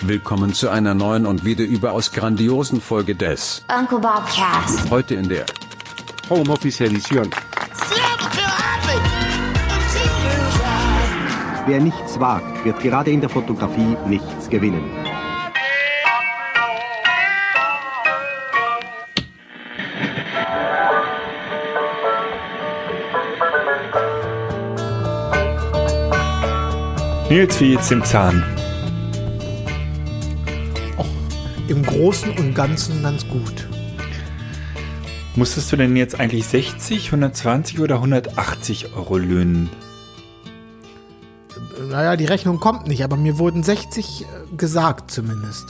Willkommen zu einer neuen und wieder überaus grandiosen Folge des Uncle Bob Cast. Heute in der Homeoffice Edition. Wer nichts wagt, wird gerade in der Fotografie nichts gewinnen. Nils, wie geht's dem Zahn? im Großen und Ganzen ganz gut. Musstest du denn jetzt eigentlich 60, 120 oder 180 Euro löhnen? Naja, die Rechnung kommt nicht, aber mir wurden 60 äh, gesagt zumindest.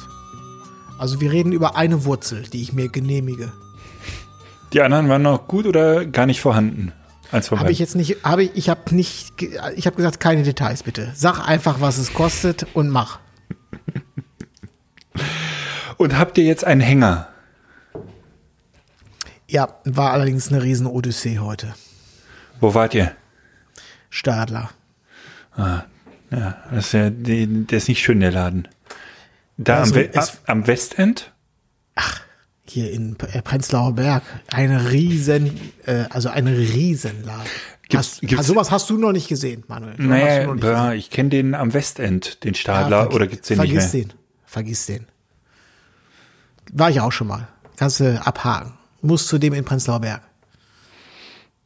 Also wir reden über eine Wurzel, die ich mir genehmige. Die anderen waren noch gut oder gar nicht vorhanden? Eins von Habe ich jetzt nicht, habe ich, ich habe nicht, ich habe gesagt, keine Details bitte. Sag einfach, was es kostet und mach. Und habt ihr jetzt einen Hänger? Ja, war allerdings eine riesen Odyssee heute. Wo wart ihr? Stadler. Ja, das ist ja, der ist nicht schön, der Laden. Da Also, am, We am Westend? Hier in äh, Prenzlauer Berg. Eine riesen, äh, also eine Riesenladen. Gibt's- hast, gibt's- also sowas hast du noch nicht gesehen, Manuel. Naja, nicht bra, ich kenne den am Westend, den Stadler, Ja, oder gibt's den nicht mehr? Vergiss den. Vergiss den. War ich auch schon mal. Kannst du abhaken. Muss zu dem in Prenzlauer Berg.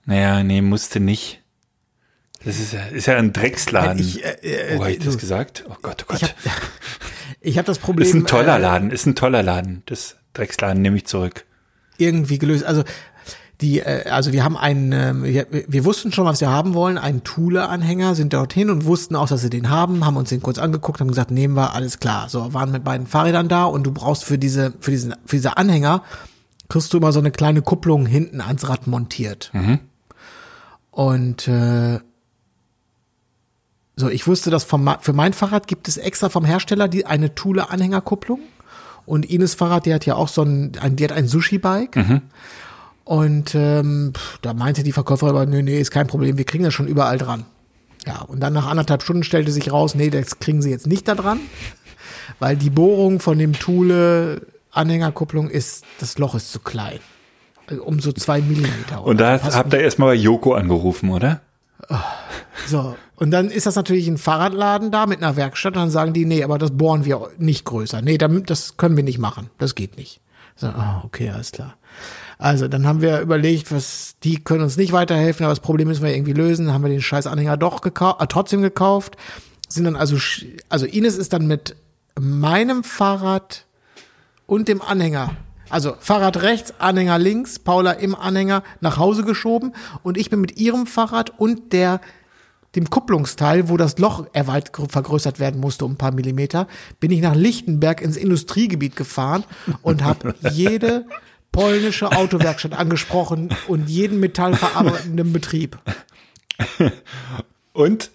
Naja, nee, musste nicht. Das ist ja, ist ja ein Drecksladen. Ich, äh, äh, oh, habe ich das gesagt? Oh Gott, oh Ich Gott. habe ich hab das Problem. ist ein toller äh, Laden, ist ein toller Laden. Das Drecksladen nehme ich zurück. irgendwie gelöst. Also die, äh, also wir haben einen, ähm, wir, wir wussten schon, was wir haben wollen, einen Thule-Anhänger, sind dorthin und wussten auch, dass sie den haben, haben uns den kurz angeguckt, haben gesagt, nehmen wir, alles klar. So, waren mit beiden Fahrrädern da und du brauchst für diese, für diesen, für diese Anhänger, kriegst du immer so eine kleine Kupplung hinten ans Rad montiert. Und äh, so, ich wusste, dass vom, für mein Fahrrad gibt es extra vom Hersteller die eine Thule-Anhängerkupplung. Und Ines Fahrrad, die hat ja auch so ein, die hat ein Sushi-Bike. Und ähm, da meinte die Verkäuferin aber, nee, nee, ist kein Problem, wir kriegen das schon überall dran. Ja, und dann nach anderthalb Stunden stellte sich raus, nee, das kriegen sie jetzt nicht da dran, weil die Bohrung von dem Thule Anhängerkupplung ist, das Loch ist zu klein. Also Um so zwei Millimeter. Und da habt ihr erstmal bei Joko angerufen, oder? So, und dann ist das natürlich ein Fahrradladen da mit einer Werkstatt und dann sagen die, nee, aber das bohren wir nicht größer. Nee, das können wir nicht machen. Das geht nicht. So, ah, okay, alles klar. Also, dann haben wir überlegt, was, die können uns nicht weiterhelfen, aber das Problem müssen wir irgendwie lösen. Dann haben wir den scheiß Anhänger doch gekauft, äh, trotzdem gekauft. Sind dann also, also Ines ist dann mit meinem Fahrrad und dem Anhänger. Also Fahrrad rechts, Anhänger links, Paula im Anhänger nach Hause geschoben und ich bin mit ihrem Fahrrad und der dem Kupplungsteil, wo das Loch erweit vergrößert werden musste um ein paar Millimeter, bin ich nach Lichtenberg ins Industriegebiet gefahren und habe jede polnische Autowerkstatt angesprochen und jeden metallverarbeitenden Betrieb. Und?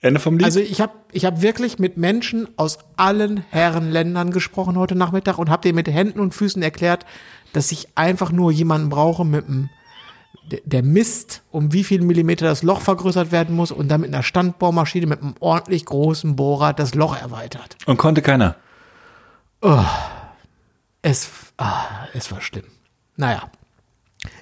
Ende vom Lied? Also ich habe ich hab wirklich mit Menschen aus allen Herrenländern gesprochen heute Nachmittag und habe denen mit Händen und Füßen erklärt, dass ich einfach nur jemanden brauche mit einem der- misst, um wie viel Millimeter das Loch vergrößert werden muss und dann mit einer Standbohrmaschine mit einem ordentlich großen Bohrer das Loch erweitert. Und konnte keiner. Es, ah, es war schlimm. Naja.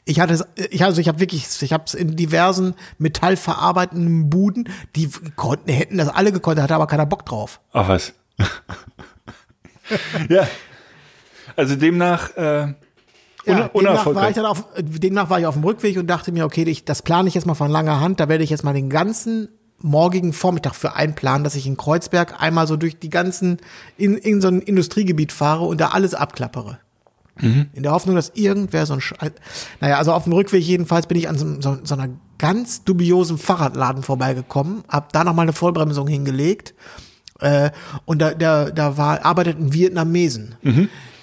Ich hatte es, ich, also ich habe wirklich, ich habe es in diversen metallverarbeitenden Buden, die konnten, hätten das alle gekonnt, hatte aber keiner Bock drauf. Ach was. ja. Also demnach äh, un Ja, demnach war ich dann auf, demnach war ich auf dem Rückweg und dachte mir, okay, ich, das plane ich jetzt mal von langer Hand. Da werde ich jetzt mal den ganzen morgigen Vormittag für einplanen, dass ich in Kreuzberg einmal so durch die ganzen, in, in so ein Industriegebiet fahre und da alles abklappere. In der Hoffnung, dass irgendwer so ein Scheiß. Naja, also auf dem Rückweg jedenfalls bin ich an so, so, so einer ganz dubiosen Fahrradladen vorbeigekommen, hab da nochmal eine Vollbremsung hingelegt. Äh, und da, da, da war, arbeitet ein Vietnamesen.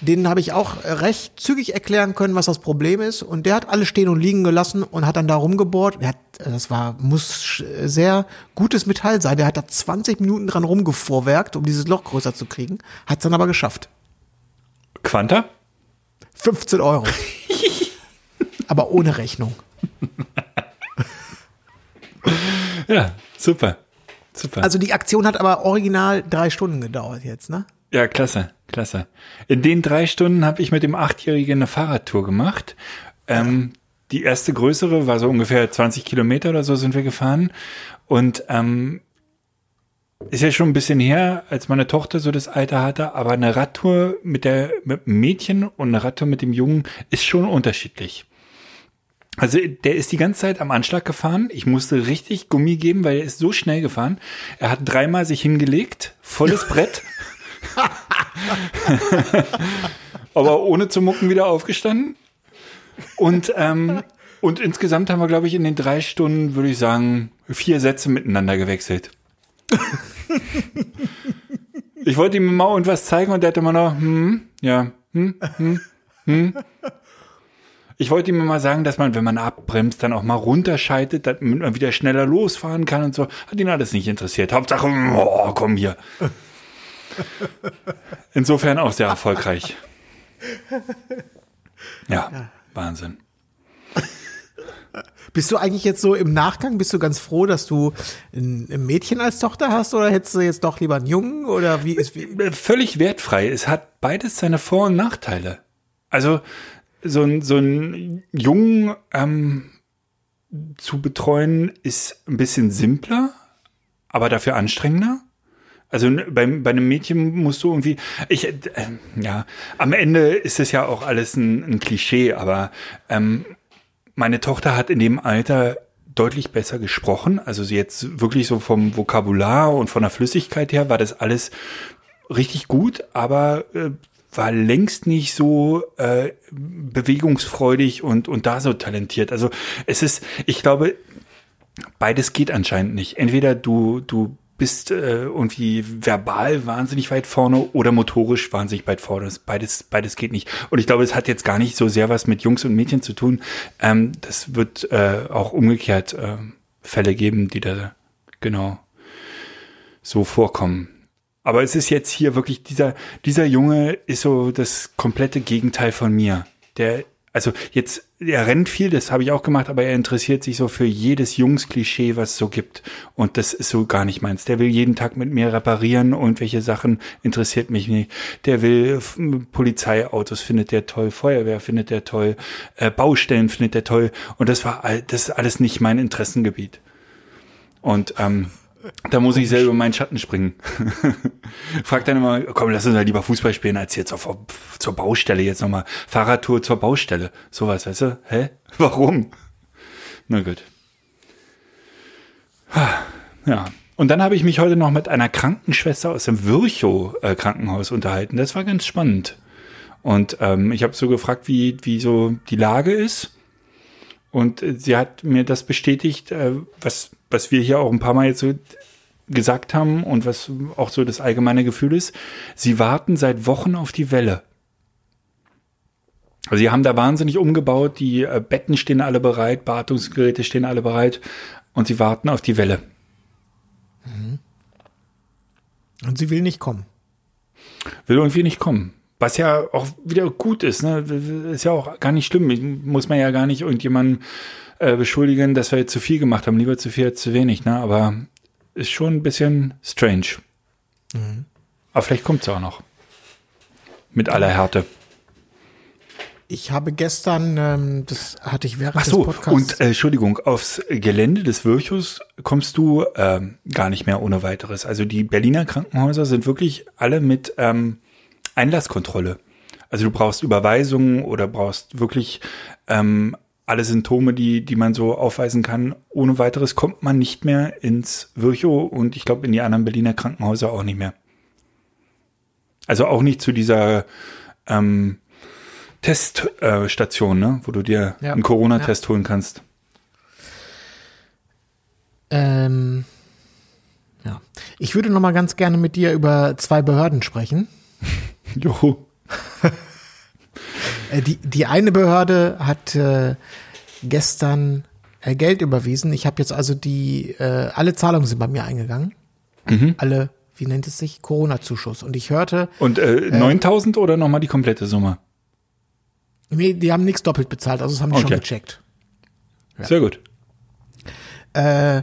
Den habe ich auch recht zügig erklären können, was das Problem ist. Und der hat alles stehen und liegen gelassen und hat dann da rumgebohrt. Er hat, das war, muss sehr gutes Metall sein. Der hat da 20 Minuten dran rumgevorwerkt, um dieses Loch größer zu kriegen. Hat's dann aber geschafft. Quanta? 15 Euro. aber ohne Rechnung. Ja, super. Super. Also die Aktion hat aber original drei Stunden gedauert jetzt, ne? Ja, klasse, klasse. In den drei Stunden habe ich mit dem Achtjährigen eine Fahrradtour gemacht. Ähm, die erste größere war so ungefähr 20 Kilometer oder so sind wir gefahren. Und ähm, ist ja schon ein bisschen her, als meine Tochter so das Alter hatte, aber eine Radtour mit der mit dem Mädchen und eine Radtour mit dem Jungen ist schon unterschiedlich. Also der ist die ganze Zeit am Anschlag gefahren. Ich musste richtig Gummi geben, weil er ist so schnell gefahren. Er hat dreimal sich hingelegt, volles Brett. aber ohne zu mucken wieder aufgestanden. Und, ähm, und insgesamt haben wir, glaube ich, in den drei Stunden, würde ich sagen, vier Sätze miteinander gewechselt. ich wollte ihm mal irgendwas zeigen und der hat immer noch, hm, ja, hm, hm, hm. Ich wollte ihm mal sagen, dass man, wenn man abbremst, dann auch mal runterschaltet, damit man wieder schneller losfahren kann und so. Hat ihn alles nicht interessiert. Hauptsache, oh, komm hier. Insofern auch sehr erfolgreich. Ja, Wahnsinn. Bist du eigentlich jetzt so im Nachgang, bist du ganz froh, dass du ein, ein Mädchen als Tochter hast oder hättest du jetzt doch lieber einen Jungen oder wie ist wie? Völlig wertfrei. Es hat beides seine Vor- und Nachteile. Also so ein, so ein Jungen ähm, zu betreuen ist ein bisschen simpler, aber dafür anstrengender. Also bei, bei einem Mädchen musst du irgendwie, ich, äh, ja, am Ende ist es ja auch alles ein, ein Klischee, aber ähm, meine Tochter hat in dem Alter deutlich besser gesprochen. Also sie jetzt wirklich so vom Vokabular und von der Flüssigkeit her war das alles richtig gut, aber äh, war längst nicht so äh, bewegungsfreudig und, und da so talentiert. Also es ist, ich glaube, beides geht anscheinend nicht. Entweder du, du bist äh, irgendwie verbal wahnsinnig weit vorne oder motorisch wahnsinnig weit vorne. Beides, beides geht nicht. Und ich glaube, es hat jetzt gar nicht so sehr was mit Jungs und Mädchen zu tun. Ähm, das wird äh, auch umgekehrt äh, Fälle geben, die da genau so vorkommen. Aber es ist jetzt hier wirklich dieser, dieser Junge ist so das komplette Gegenteil von mir. Der, also jetzt, er rennt viel, das habe ich auch gemacht, aber er interessiert sich so für jedes Jungsklischee, was es so gibt. Und das ist so gar nicht meins. Der will jeden Tag mit mir reparieren und welche Sachen interessiert mich nicht. Der will Polizeiautos findet der toll, Feuerwehr findet der toll, äh, Baustellen findet der toll. Und das war all, das ist alles nicht mein Interessengebiet. Und ähm, da muss ich selber meinen Schatten springen. Frag dann immer, komm, lass uns mal lieber Fußball spielen, als jetzt auf, zur Baustelle jetzt nochmal. Fahrradtour zur Baustelle. Sowas, weißt du? Hä? Warum? Na gut. Ja. Und dann habe ich mich heute noch mit einer Krankenschwester aus dem Virchow äh, unterhalten. Das war ganz spannend. Und ähm, ich habe so gefragt, wie, wie so die Lage ist. Und äh, sie hat mir das bestätigt, äh, was, was wir hier auch ein paar Mal jetzt so gesagt haben und was auch so das allgemeine Gefühl ist. Sie warten seit Wochen auf die Welle. Also sie haben da wahnsinnig umgebaut, die äh, Betten stehen alle bereit, Beatmungsgeräte stehen alle bereit und sie warten auf die Welle. Und sie will nicht kommen. Will irgendwie nicht kommen. Was ja auch wieder gut ist, ne? Ist ja auch gar nicht schlimm. Muss man ja gar nicht irgendjemanden äh, beschuldigen, dass wir jetzt zu viel gemacht haben. Lieber zu viel als zu wenig, ne? Aber ist schon ein bisschen strange. Aber vielleicht kommt's auch noch. Mit aller Härte. Ich habe gestern, ähm, das hatte ich während Ach so, des Podcasts. und äh, Entschuldigung, aufs Gelände des Virchos kommst du ähm, gar nicht mehr ohne weiteres. Also die Berliner Krankenhäuser sind wirklich alle mit ähm, Einlasskontrolle. Also du brauchst Überweisungen oder brauchst wirklich ähm, alle Symptome, die, die man so aufweisen kann. Ohne weiteres kommt man nicht mehr ins Virchow und ich glaube in die anderen Berliner Krankenhäuser auch nicht mehr. Also auch nicht zu dieser ähm, Teststation, äh, ne? wo du dir Ja. einen Corona-Test holen kannst. ähm, ja. Ich würde noch mal ganz gerne mit dir über zwei Behörden sprechen. Juhu. Äh, die, die eine Behörde hat äh, gestern äh, Geld überwiesen. Ich habe jetzt also die, äh, alle Zahlungen sind bei mir eingegangen. Alle, wie nennt es sich, Corona-Zuschuss. Und ich hörte, Und äh, 9000 oder nochmal die komplette Summe? nee, die haben nichts doppelt bezahlt, also das haben die schon Okay. gecheckt. Sehr gut. Äh,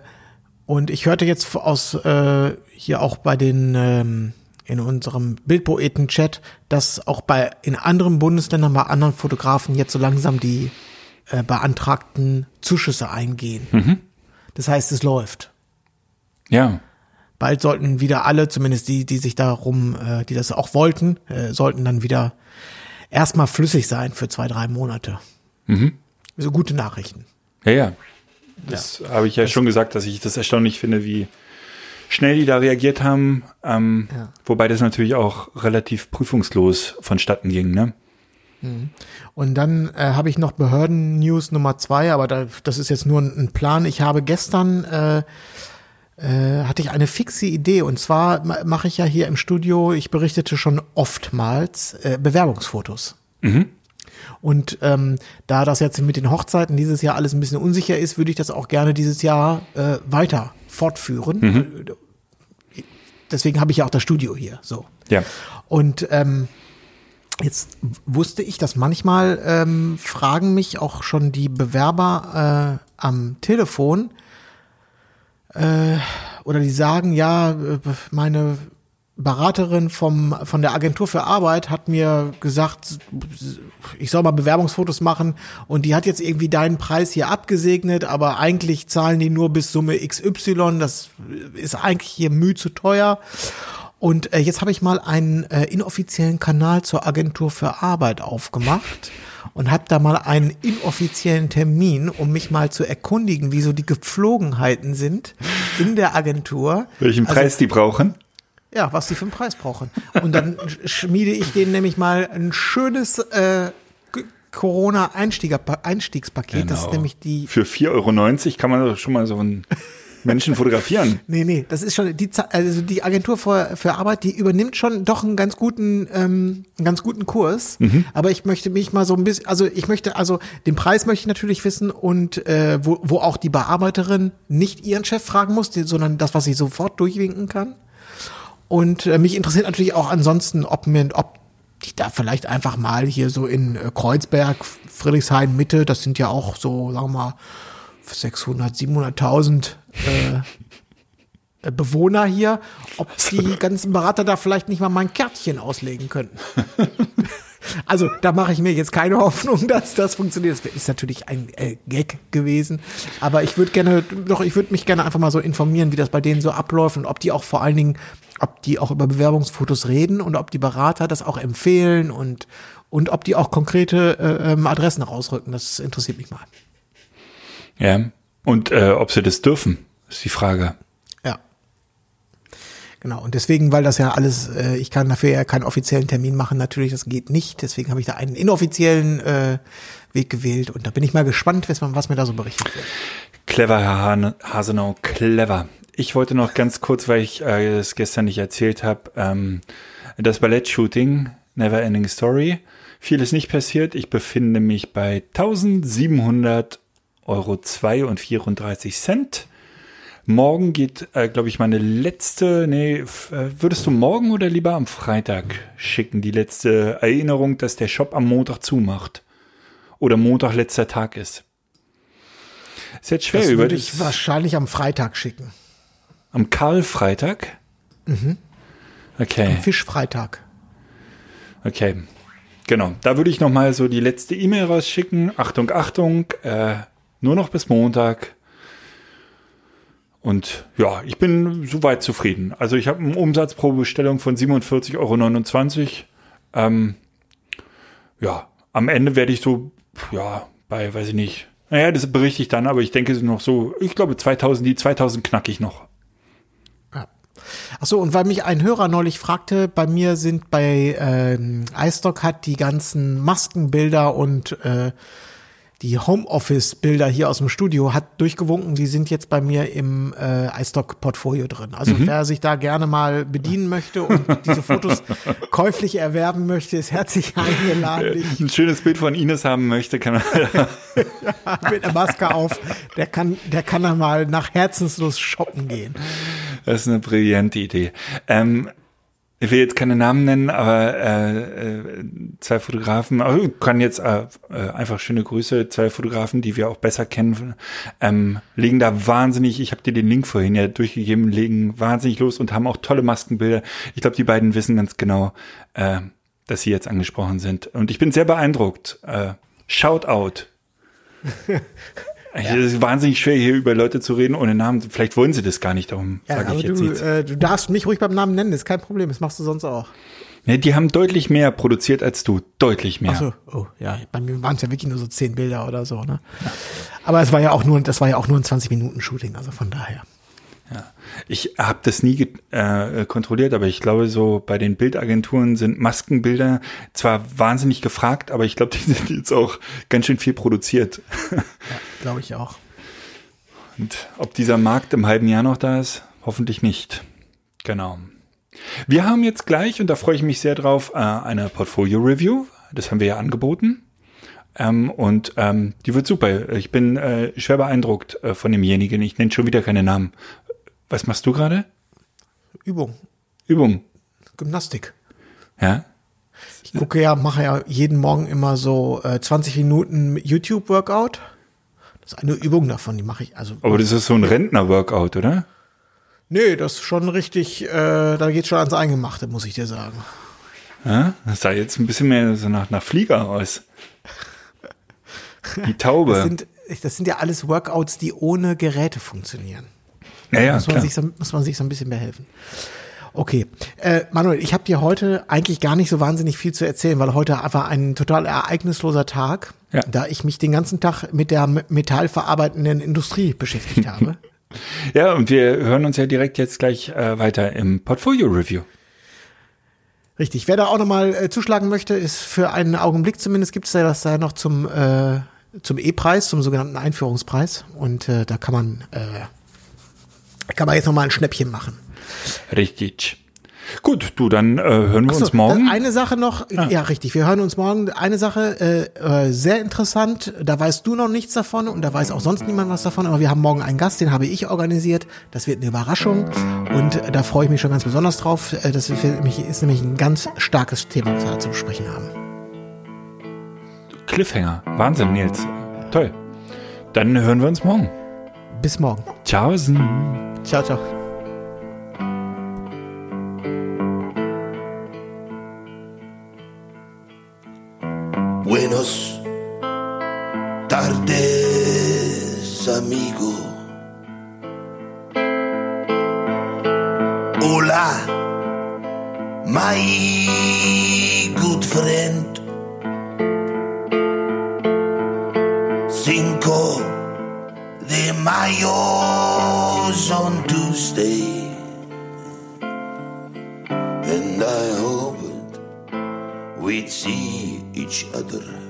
Und ich hörte jetzt aus äh, hier auch bei den ähm, in unserem Bildpoeten-Chat, dass auch bei in anderen Bundesländern bei anderen Fotografen jetzt so langsam die äh, beantragten Zuschüsse eingehen. Das heißt, es läuft. Ja. Bald sollten wieder alle, zumindest die, die sich darum, äh, die das auch wollten, äh, sollten dann wieder erstmal flüssig sein für zwei, drei Monate. So gute Nachrichten. Ja, ja. Das habe ich ja schon gesagt, dass ich das erstaunlich finde, wie schnell die da reagiert haben. Ähm, Ja. Wobei das natürlich auch relativ prüfungslos vonstatten ging, ne? Und dann äh, habe ich noch Behörden-News Nummer zwei, aber da, das ist jetzt nur ein, ein Plan. Ich habe gestern äh, äh, hatte ich eine fixe Idee und zwar ma- mache ich ja hier im Studio, ich berichtete schon oftmals äh, Bewerbungsfotos. Und ähm, da das jetzt mit den Hochzeiten dieses Jahr alles ein bisschen unsicher ist, würde ich das auch gerne dieses Jahr äh, weiter fortführen. Äh, Deswegen habe ich ja auch das Studio hier. So. Ja. Und ähm, jetzt wusste ich, dass manchmal ähm, fragen mich auch schon die Bewerber äh, am Telefon äh, oder die sagen, ja, äh, meine Beraterin vom, von der Agentur für Arbeit hat mir gesagt, ich soll mal Bewerbungsfotos machen und die hat jetzt irgendwie deinen Preis hier abgesegnet, aber eigentlich zahlen die nur bis Summe XY, das ist eigentlich hier müh zu teuer. Und äh, jetzt habe ich mal einen äh, inoffiziellen Kanal zur Agentur für Arbeit aufgemacht und habe da mal einen inoffiziellen Termin, um mich mal zu erkundigen, wie so die Gepflogenheiten sind in der Agentur. Welchen Also, Preis die brauchen? Ja, was die für einen Preis brauchen. Und dann sch- schmiede ich denen nämlich mal ein schönes äh, Corona-Einstiegspaket. Das ist Genau. nämlich die. Für 4,90 Euro kann man schon mal so einen Menschen fotografieren. Nee, nee, das ist schon die also die Agentur für, für Arbeit, die übernimmt schon doch einen ganz guten ähm, einen ganz guten Kurs, aber ich möchte mich mal so ein bisschen also ich möchte also den Preis möchte ich natürlich wissen und äh, wo, wo auch die Bearbeiterin nicht ihren Chef fragen muss, sondern das was sie sofort durchwinken kann. Und äh, mich interessiert natürlich auch ansonsten, ob mir ob die da vielleicht einfach mal hier so in äh, Kreuzberg, Friedrichshain Mitte, das sind ja auch so, sagen wir mal 600, 700.000 äh, äh, Bewohner hier, ob die ganzen Berater da vielleicht nicht mal mein Kärtchen auslegen könnten. Also da mache ich mir jetzt keine Hoffnung, dass das funktioniert. Das ist natürlich ein äh, Gag gewesen, aber ich würde gerne, doch ich würde mich gerne einfach mal so informieren, wie das bei denen so abläuft und ob die auch vor allen Dingen, ob die auch über Bewerbungsfotos reden und ob die Berater das auch empfehlen und und ob die auch konkrete äh, ähm, Adressen rausrücken. Das interessiert mich mal. Ja. Und äh, ob sie das dürfen, ist die Frage. Ja. Genau, und deswegen, weil das ja alles, äh, ich kann dafür ja keinen offiziellen Termin machen, natürlich, das geht nicht. Deswegen habe ich da einen inoffiziellen äh, Weg gewählt und da bin ich mal gespannt, was, man- was mir da so berichtet wird. Clever, Herr Hasenau, clever. Ich wollte noch ganz kurz, weil ich äh, es gestern nicht erzählt habe, ähm, das Ballett-Shooting, Never Ending Story. Viel ist nicht passiert. Ich befinde mich bei 1700 Euro 2 und 34 Cent. Morgen geht, äh, glaube ich, meine letzte, nee, äh, würdest du morgen oder lieber am Freitag schicken, die letzte Erinnerung, dass der Shop am Montag zumacht? Oder Montag letzter Tag ist? Ist jetzt schwer Das über würde ich wahrscheinlich am Freitag schicken. Am Karl-Freitag? Mhm. Okay, Fischfreitag. okay. Genau, da würde ich noch mal so die letzte E-Mail rausschicken. Achtung, Achtung, äh, nur noch bis Montag. Und ja, ich bin soweit zufrieden. Also ich habe eine Umsatz pro Bestellung von 47,29 Euro. Ähm, ja, am Ende werde ich so, ja, bei, weiß ich nicht. Naja, das berichte ich dann, aber ich denke es ist noch so, ich glaube 2000, die 2000 knack ich noch. Ach so, und weil mich ein Hörer neulich fragte, bei mir sind bei ähm, iStock hat die ganzen Maskenbilder und äh, die Homeoffice-Bilder hier aus dem Studio hat durchgewunken, die sind jetzt bei mir im äh, iStock-Portfolio drin. Also wer sich da gerne mal bedienen möchte und diese Fotos käuflich erwerben möchte, ist herzlich eingeladen. Ich Ein schönes Bild von Ines haben möchte, kann man mit der Maske auf, der kann, der kann dann mal nach Herzenslust shoppen gehen. Das ist eine brillante Idee. Ähm, ich will jetzt keine Namen nennen, aber äh, äh, zwei Fotografen, ich kann jetzt äh, äh, einfach schöne Grüße, zwei Fotografen, die wir auch besser kennen, ähm, legen da wahnsinnig, ich habe dir den Link vorhin ja durchgegeben, legen wahnsinnig los und haben auch tolle Maskenbilder. Ich glaube, die beiden wissen ganz genau, äh, dass sie jetzt angesprochen sind. Und ich bin sehr beeindruckt. Äh, shout out. Es ist wahnsinnig schwer, hier über Leute zu reden ohne Namen. Vielleicht wollen sie das gar nicht, darum Ja, sage ich jetzt du, nichts. äh, du darfst mich ruhig beim Namen nennen, ist kein Problem, das machst du sonst auch. Nee, die haben deutlich mehr produziert als du. Deutlich mehr. Ach so, oh, ja, bei mir waren es ja wirklich nur so zehn Bilder oder so, ne? Aber es war ja auch nur, das war ja auch nur ein 20 Minuten Shooting, also von daher. Ich habe das nie äh, kontrolliert, aber ich glaube, so bei den Bildagenturen sind Maskenbilder zwar wahnsinnig gefragt, aber ich glaube, die sind jetzt auch ganz schön viel produziert. Glaube ich auch. Und ob dieser Markt im halben Jahr noch da ist, hoffentlich nicht. Genau. Wir haben jetzt gleich, und da freue ich mich sehr drauf, äh, eine Portfolio-Review. Das haben wir ja angeboten. Ähm, und ähm, die wird super. Ich bin äh, schwer beeindruckt äh, von demjenigen. Ich nenne schon wieder keine Namen. Was machst du gerade? Übung, Übung. Gymnastik. Ja? Ich gucke ja, mache ja jeden Morgen immer so äh, 20 Minuten YouTube-Workout. Das ist eine Übung davon, die mache ich. Also, Aber das ist so ein Rentner-Workout, oder? nee, das ist schon richtig, äh, da geht schon ans Eingemachte, muss ich dir sagen. Ja? Das sah jetzt ein bisschen mehr so nach, nach Flieger aus. Die Taube. Das sind, das sind ja alles Workouts, die ohne Geräte funktionieren. Ja, ja, muss, man klar. sich so, muss man sich so ein bisschen behelfen. Okay, äh, Manuel, ich habe dir heute eigentlich gar nicht so wahnsinnig viel zu erzählen, weil heute war ein total ereignisloser Tag, Ja. da ich mich den ganzen Tag mit der metallverarbeitenden Industrie beschäftigt habe. Ja, und wir hören uns ja direkt jetzt gleich äh, weiter im Portfolio-Review. Richtig, wer da auch nochmal äh, zuschlagen möchte, ist für einen Augenblick zumindest gibt es ja das da noch zum, äh, zum E-Preis, zum sogenannten Einführungspreis. Und äh, da kann man, äh, kann man jetzt nochmal ein Schnäppchen machen. Richtig. Gut, du, dann äh, hören wir Ach so, uns morgen. Eine Sache noch, ja richtig, wir hören uns morgen. Eine Sache, äh, äh, sehr interessant, da weißt du noch nichts davon und da weiß auch sonst niemand was davon, aber wir haben morgen einen Gast, den habe ich organisiert. Das wird eine Überraschung und äh, da freue ich mich schon ganz besonders drauf. Äh, das ist, nämlich- ist nämlich ein ganz starkes Thema, was wir zu besprechen haben. Cliffhanger. Wahnsinn, Nils. Toll. Dann hören wir uns morgen. Bis morgen. Tschaußen. Ciao, ciao. Buenos tardes, amigo. Hola, my good friend. Mayo's on Tuesday. And I hoped we'd see each other.